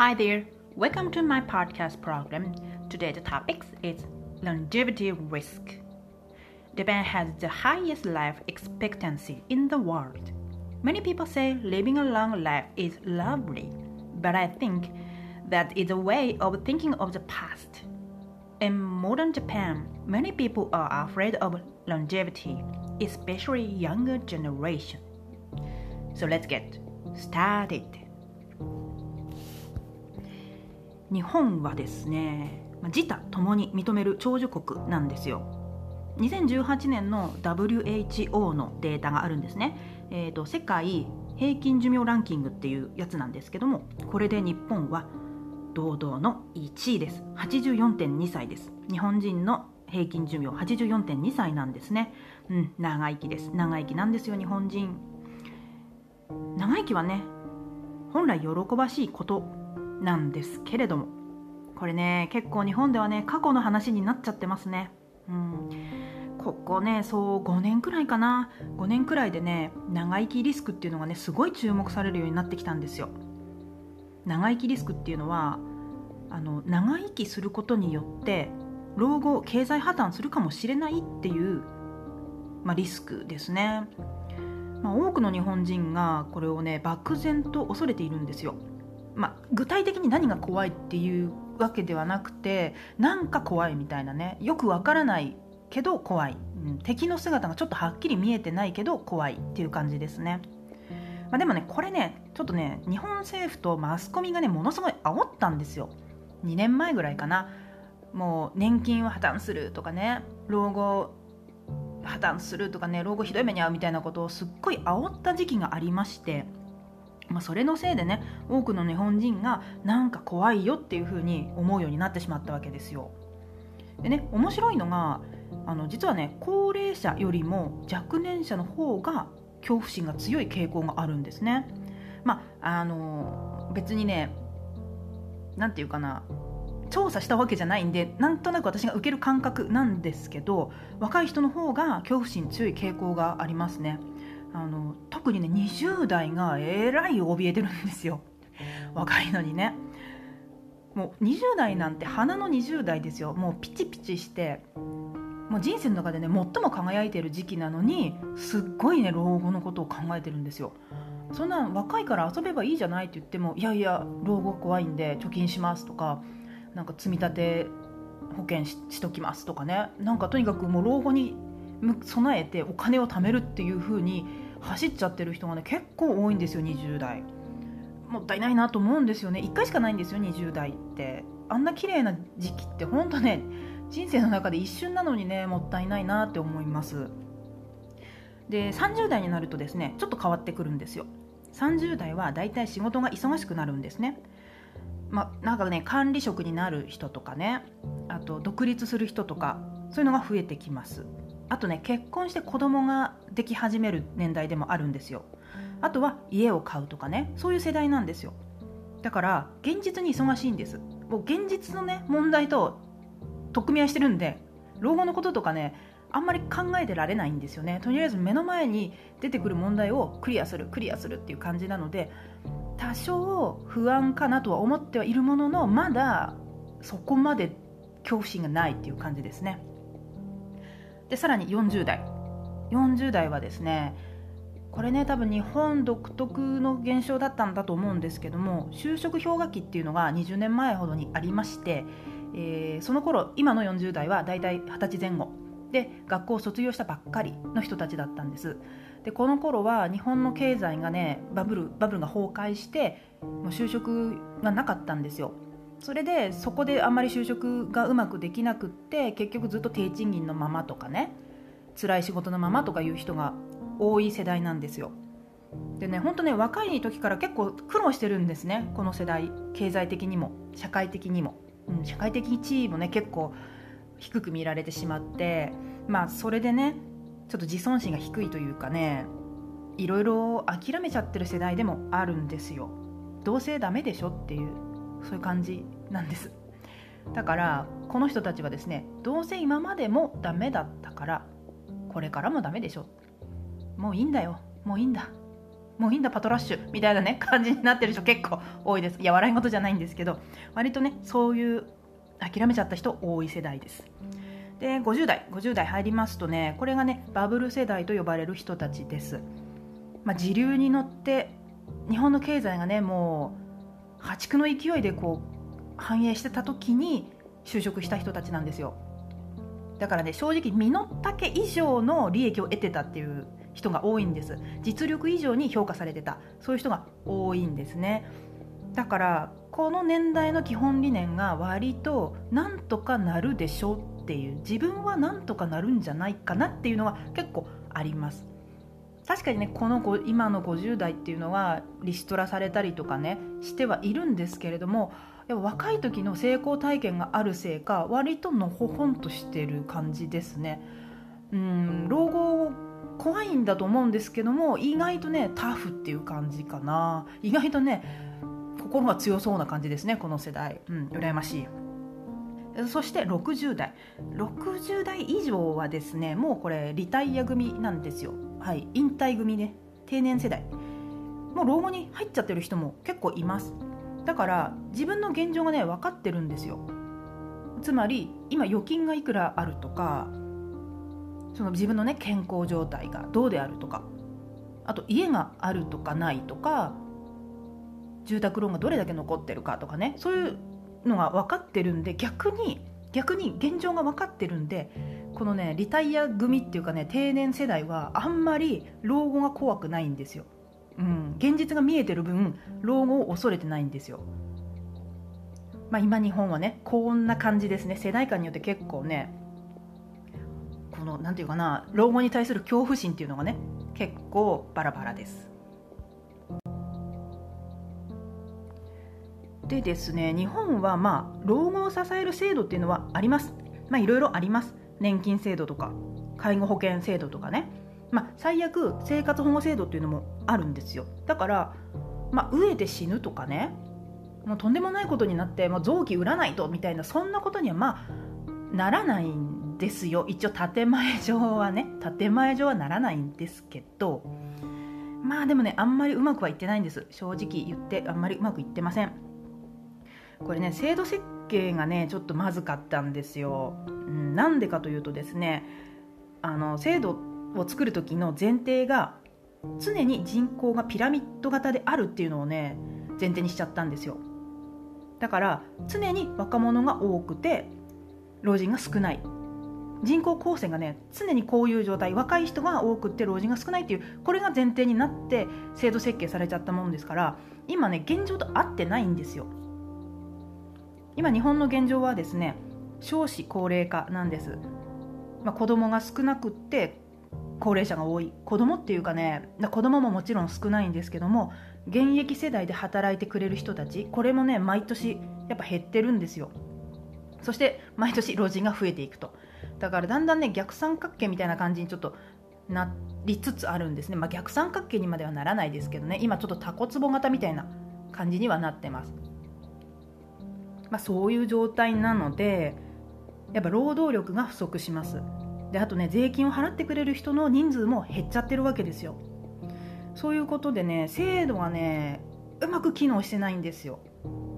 Hi there, welcome to my podcast program. Today the topic is longevity risk. Japan has the highest life expectancy in the world. Many people say living a long life is lovely, but I think that is a way of thinking of the past. In modern Japan, many people are afraid of longevity, especially younger generation. So let's get started. 日本はですね、自他ともに認める長寿国なんですよ。2018年の WHO のデータがあるんですね。えーと、世界平均寿命ランキングっていうやつなんですけども、これで日本は堂々の1位です。84.2歳です。日本人の平均寿命84.2歳なんですね。うん、長生きです。長生きなんですよ、日本人。長生きはね、本来喜ばしいことなんですけれども。これね結構日本ではね過去の話になっちゃってますね。うん。ここねそう5年くらいかな。5年くらいでね長生きリスクっていうのがねすごい注目されるようになってきたんですよ。長生きリスクっていうのはあの長生きすることによって老後経済破綻するかもしれないっていう、まあ、リスクですね、まあ、多くの日本人がこれをね漠然と恐れているんですよ。まあ、具体的に何が怖いっていうわけではなくてなんか怖いみたいなね。よくわからないけど怖い、うん、敵の姿がちょっとはっきり見えてないけど怖いっていう感じですね、まあ、でもねこれねちょっとね日本政府とマスコミがねものすごい煽ったんですよ。2年前ぐらいかな。もう年金は破綻するとかね老後破綻するとかね老後ひどい目に遭うみたいなことをすっごい煽った時期がありまして。まあ、それのせいでね多くの日本人がなんか怖いよっていうふうに思うようになってしまったわけですよ。でね面白いのがあの実はね高齢者よりも若年者の方が恐怖心が強い傾向があるんですね。まああの別にね何て言うかな調査したわけじゃないんでなんとなく私が受ける感覚なんですけど若い人の方が恐怖心強い傾向がありますね。あの特にね20代がえらい怯えてるんですよ。若いのにね。もう20代なんて花の20代ですよ。もうピチピチして。もう人生の中でね最も輝いてる時期なのにすっごいね老後のことを考えてるんですよ。そんな若いから遊べばいいじゃないって言ってもいやいや老後怖いんで貯金しますとかなんか積み立て保険ししときますとかね。なんかとにかくもう老後に備えてお金を貯めるっていう風に走っちゃってる人がね結構多いんですよ20代。もったいないなと思うんですよね。1回しかないんですよ20代って。あんな綺麗な時期ってほんとね人生の中で一瞬なのにねもったいないなって思います。で30代になるとですねちょっと変わってくるんですよ。30代はだいたい仕事が忙しくなるんですね。まなんかね管理職になる人とかねあと独立する人とかそういうのが増えてきます。あとね結婚して子供ができ始める年代でもあるんですよ。あとは家を買うとかね。そういう世代なんですよ。だから現実に忙しいんです。もう現実のね問題と取っ組み合いしてるんで老後のこととかねあんまり考えてられないんですよね。とりあえず目の前に出てくる問題をクリアするクリアするっていう感じなので多少不安かなとは思ってはいるもののまだそこまで恐怖心がないっていう感じですね。でさらに40代。40代はですねこれね多分日本独特の現象だったんだと思うんですけども就職氷河期っていうのが20年前ほどにありまして、えー、その頃今の40代はだいたい20歳前後。で学校を卒業したばっかりの人たちだったんです。でこの頃は日本の経済がねバブルバブルが崩壊してもう就職がなかったんですよ。それでそこであんまり就職がうまくできなくって結局ずっと低賃金のままとかね辛い仕事のままとかいう人が多い世代なんですよ。でね本当ね若い時から結構苦労してるんですねこの世代。経済的にも社会的にも、うん、社会的地位もね結構低く見られてしまってまあそれでねちょっと自尊心が低いというかねいろいろ諦めちゃってる世代でもあるんですよ。どうせダメでしょっていう。そういう感じなんです。だからこの人たちはですねどうせ今までもダメだったからこれからもダメでしょ。もういいんだよ。もういいんだ。もういいんだパトラッシュ。みたいなね感じになってる人結構多いです。いや笑い事じゃないんですけど割とねそういう諦めちゃった人多い世代です。で50代。50代入りますとねこれがねバブル世代と呼ばれる人たちです、まあ、時流に乗って日本の経済がねもう破竹の勢いでこう反映してた時に就職した人たちなんですよ。だからね正直身の丈以上の利益を得てたっていう人が多いんです。実力以上に評価されてた。そういう人が多いんですね。だからこの年代の基本理念が割となんとかなるでしょうっていう自分はなんとかなるんじゃないかなっていうのが結構あります。確かにねこの今の50代っていうのはリストラされたりとかねしてはいるんですけれどもやっぱ若い時の成功体験があるせいか割とのほほんとしてる感じですね。うん老後怖いんだと思うんですけども意外とねタフっていう感じかな。意外とね心が強そうな感じですねこの世代。うん羨ましい。そして60代。60代以上はですねもうこれリタイア組なんですよ。はい引退組ね定年世代。もう老後に入っちゃってる人も結構います。だから自分の現状がね分かってるんですよ。つまり今預金がいくらあるとかその自分のね健康状態がどうであるとかあと家があるとかないとか住宅ローンがどれだけ残ってるかとかねそういうのが分かってるんで逆に逆に現状が分かってるんでこのねリタイア組っていうかね定年世代はあんまり老後が怖くないんですよ。うん、現実が見えてる分老後を恐れてないんですよ。まあ、今日本はねこんな感じですね。世代間によって結構ねこの何て言うかな老後に対する恐怖心っていうのがね結構バラバラです。でですね日本はまあ老後を支える制度っていうのはあります。まあいろいろあります。年金制度とか介護保険制度とかね。まあ最悪生活保護制度っていうのもあるんですよ。だからまあ飢えて死ぬとかね。もうとんでもないことになってもう臓器売らないとみたいなそんなことにはまあならないんですよ。一応建前上はね。建前上はならないんですけど。まあでもねあんまりうまくはいってないんです。正直言ってあんまりうまくいってません。これね制度設計がねちょっとまずかったんですよ、うん、なんでかというとですねあの制度を作る時の前提が常に人口がピラミッド型であるっていうのをね前提にしちゃったんですよ。だから常に若者が多くて老人が少ない。人口構成がね常にこういう状態。若い人が多くって老人が少ないっていうこれが前提になって制度設計されちゃったもんですから今ね現状と合ってないんですよ。今日本の現状はですね少子高齢化なんです、まあ、子供が少なくって高齢者が多い。子供っていうかね子供ももちろん少ないんですけども現役世代で働いてくれる人たちこれもね毎年やっぱ減ってるんですよ。そして毎年老人が増えていくと。だからだんだんね逆三角形みたいな感じにちょっとなりつつあるんですね、まあ、逆三角形にまではならないですけどね今ちょっとタコツボ型みたいな感じにはなってます、まあ、そういう状態なのでやっぱ労働力が不足します。であとね税金を払ってくれる人の人数も減っちゃってるわけですよ。そういうことでね制度がねうまく機能してないんですよ、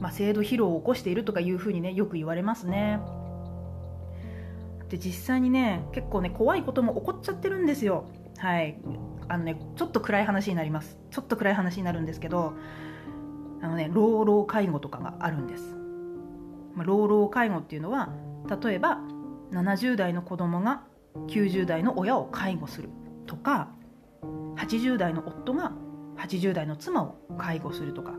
まあ、制度疲労を起こしているとかいうふうにねよく言われますね。で実際にね結構ね怖いことも起こっちゃってるんですよ。はい。あのねちょっと暗い話になります。ちょっと暗い話になるんですけどあのね老老介護とかがあるんです、まあ、老老介護っていうのは例えば70代の子供が90代の親を介護するとか80代の夫が80代の妻を介護するとか。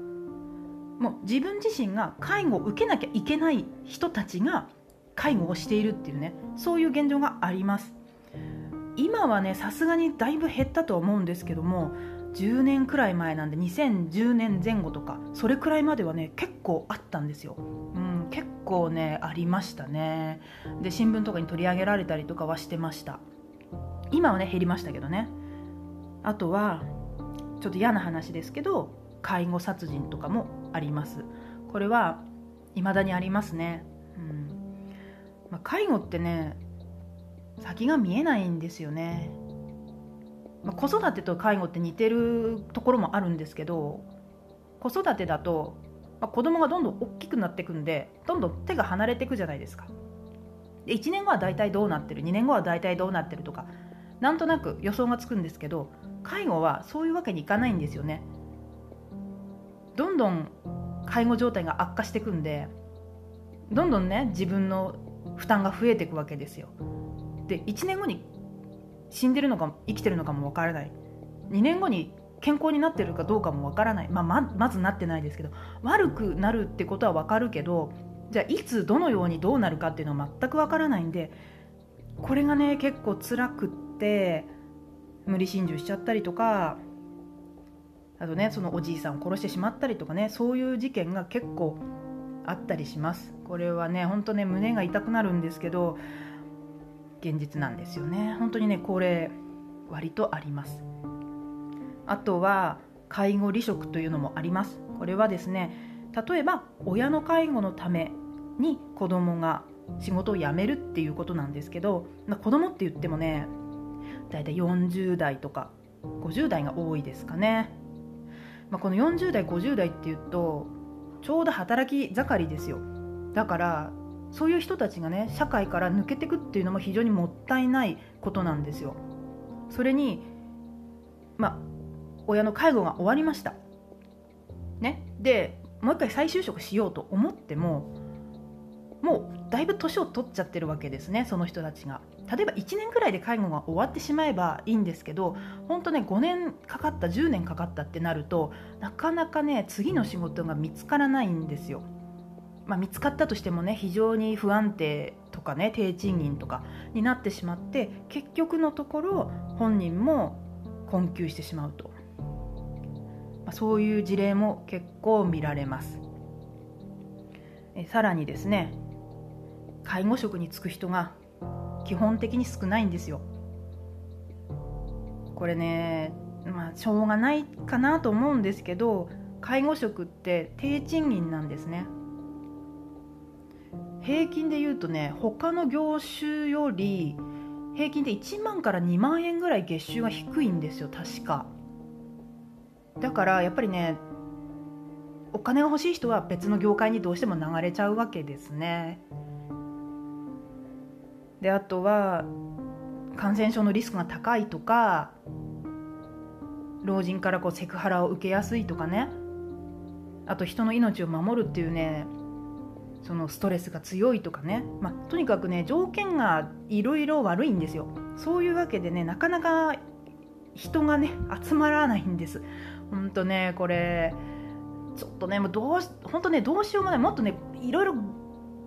もう自分自身が介護を受けなきゃいけない人たちが介護をしているっていうねそういう現状があります。今はねさすがにだいぶ減ったとは思うんですけども10年くらい前なんで2010年前後とかそれくらいまではね結構あったんですよ、うん、結構ねありましたね。で新聞とかに取り上げられたりとかはしてました。今はね減りましたけどね。あとはちょっと嫌な話ですけど介護殺人とかもあります。これは未だにありますね。うん。まあ、介護ってね先が見えないんですよね。まあ、子育てと介護って似てるところもあるんですけど子育てだと、まあ、子供がどんどん大きくなっていくんでどんどん手が離れていくじゃないですか。で1年後は大体どうなってる2年後は大体どうなってるとかなんとなく予想がつくんですけど介護はそういうわけにいかないんですよね。どんどん介護状態が悪化していくんでどんどんね自分の負担が増えていくわけですよ。で1年後に死んでるのかも生きてるのかもわからない。2年後に健康になってるかどうかもわからない、まあ、ままずなってないですけど悪くなるってことはわかるけどじゃあいつどのようにどうなるかっていうのは全くわからないんでこれがね結構辛くって無理心中しちゃったりとかあとねそのおじいさんを殺してしまったりとかねそういう事件が結構あったりします。これはね本当ね胸が痛くなるんですけど現実なんですよね。本当にねこれ割とあります。あとは介護離職というのもあります。これはですね例えば親の介護のために子供が仕事を辞めるっていうことなんですけど、まあ、子供って言ってもね大体40代とか50代が多いですかね、まあ、この40代50代っていうとちょうど働き盛りですよ。だからそういう人たちがね社会から抜けてくっていうのも非常にもったいないことなんですよ。それにまあ親の介護が終わりました。ね。でもう一回再就職しようと思ってももうだいぶ年を取っちゃってるわけですねその人たちが。例えば1年くらいで介護が終わってしまえばいいんですけど本当ね5年かかった10年かかったってなるとなかなかね次の仕事が見つからないんですよ。まあ、見つかったとしてもね非常に不安定とかね低賃金とかになってしまって結局のところ本人も困窮してしまうと、そういう事例も結構見られます。えさらにですね介護職に就く人が基本的に少ないんですよ。これねまあしょうがないかなと思うんですけど介護職って低賃金なんですね。平均で言うとね他の業種より平均で1万から2万円ぐらい月収が低いんですよ確か。だからやっぱりねお金が欲しい人は別の業界にどうしても流れちゃうわけですね。であとは感染症のリスクが高いとか老人からこうセクハラを受けやすいとかね。あと人の命を守るっていうねそのストレスが強いとかね、まあ、とにかくね条件がいろいろ悪いんですよ。そういうわけでねなかなか人がね集まらないんです。ほんとねこれちょっとねもうどう本当ねどうしようもない。もっとねいろいろ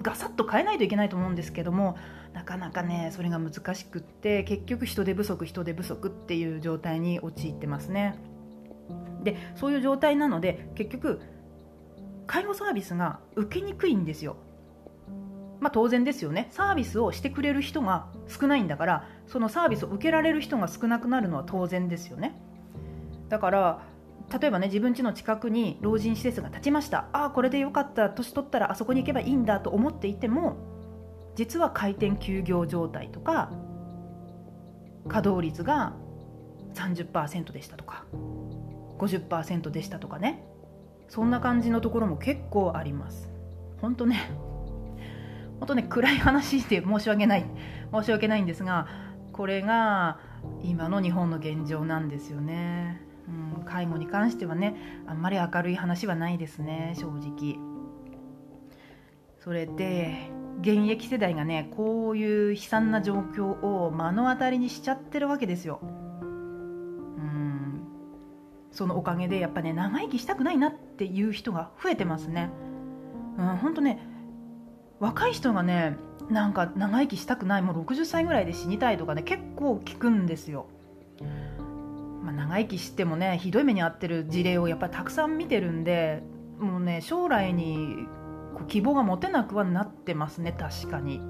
ガサッと変えないといけないと思うんですけどもなかなかねそれが難しくって結局人手不足人手不足っていう状態に陥ってますね。でそういう状態なので結局介護サービスが受けにくいんですよ。まあ、当然ですよね。サービスをしてくれる人が少ないんだからそのサービスを受けられる人が少なくなるのは当然ですよね。だから例えばね自分家の近くに老人施設が建ちました。ああこれでよかった。年取ったらあそこに行けばいいんだと思っていても実は開店休業状態とか稼働率が30%でしたとか50%でしたとかね。そんな感じのところも結構あります。本当ね本当ね暗い話で申し訳ない。申し訳ないんですがこれが今の日本の現状なんですよね、うん、介護に関してはねあんまり明るい話はないですね正直それで現役世代がねこういう悲惨な状況を目の当たりにしちゃってるわけですようんそのおかげでやっぱね長生きしたくないなっていう人が増えてますね。うん、本当ね若い人がねなんか長生きしたくないもう60歳ぐらいで死にたいとかね結構聞くんですよ。まあ、長生きしてもねひどい目に遭ってる事例をやっぱりたくさん見てるんでもうね将来にこう希望が持てなくはなってますね確かに。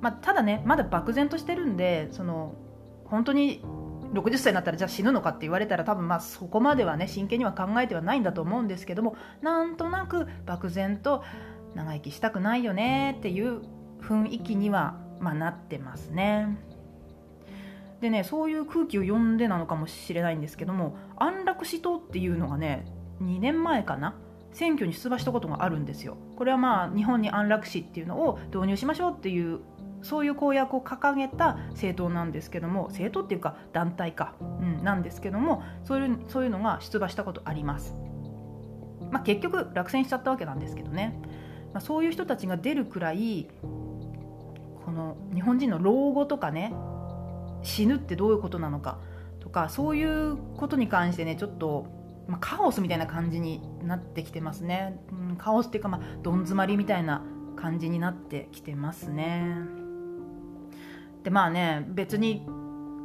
まあ、ただねまだ漠然としてるんでその本当に60歳になったらじゃあ死ぬのかって言われたら多分まあそこまではね真剣には考えてはないんだと思うんですけどもなんとなく漠然と長生きしたくないよねっていう雰囲気には、まあ、なってますね。でねそういう空気を読んでなのかもしれないんですけども安楽死党っていうのがね2年前かな選挙に出馬したことがあるんですよ。これはまあ日本に安楽死っていうのを導入しましょうっていうそういう公約を掲げた政党なんですけども政党っていうか団体か、うん、なんですけどもそういうそういうのが出馬したことあります。まあ、結局落選しちゃったわけなんですけどね、まあ、そういう人たちが出るくらいこの日本人の老後とかね死ぬってどういうことなのかとかそういうことに関してねちょっと、まあ、カオスみたいな感じになってきてますね、うん、カオスっていうか、まあ、どん詰まりみたいな感じになってきてますね。でまあね別に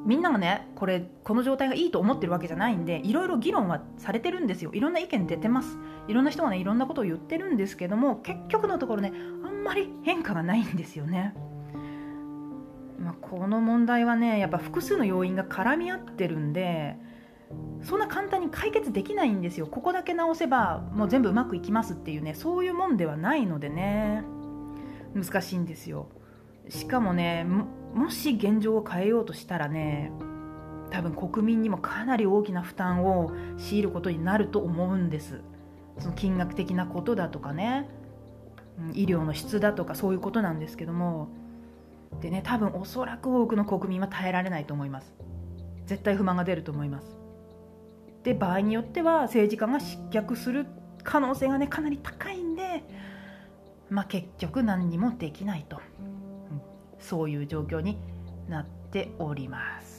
みんながねこれこの状態がいいと思ってるわけじゃないんでいろいろ議論はされてるんですよ。いろんな意見出てます。いろんな人がねいろんなことを言ってるんですけども結局のところねあんまり変化がないんですよね。まあ、この問題はねやっぱ複数の要因が絡み合ってるんでそんな簡単に解決できないんですよ。ここだけ直せばもう全部うまくいきますっていうねそういうもんではないのでね。難しいんですよ。しかもねもし現状を変えようとしたらね多分国民にもかなり大きな負担を強いることになると思うんです。その金額的なことだとかね医療の質だとかそういうことなんですけどもでね多分おそらく多くの国民は耐えられないと思います。絶対不満が出ると思います。で場合によっては政治家が失脚する可能性がねかなり高いんでまあ結局何にもできないと、うん、そういう状況になっております。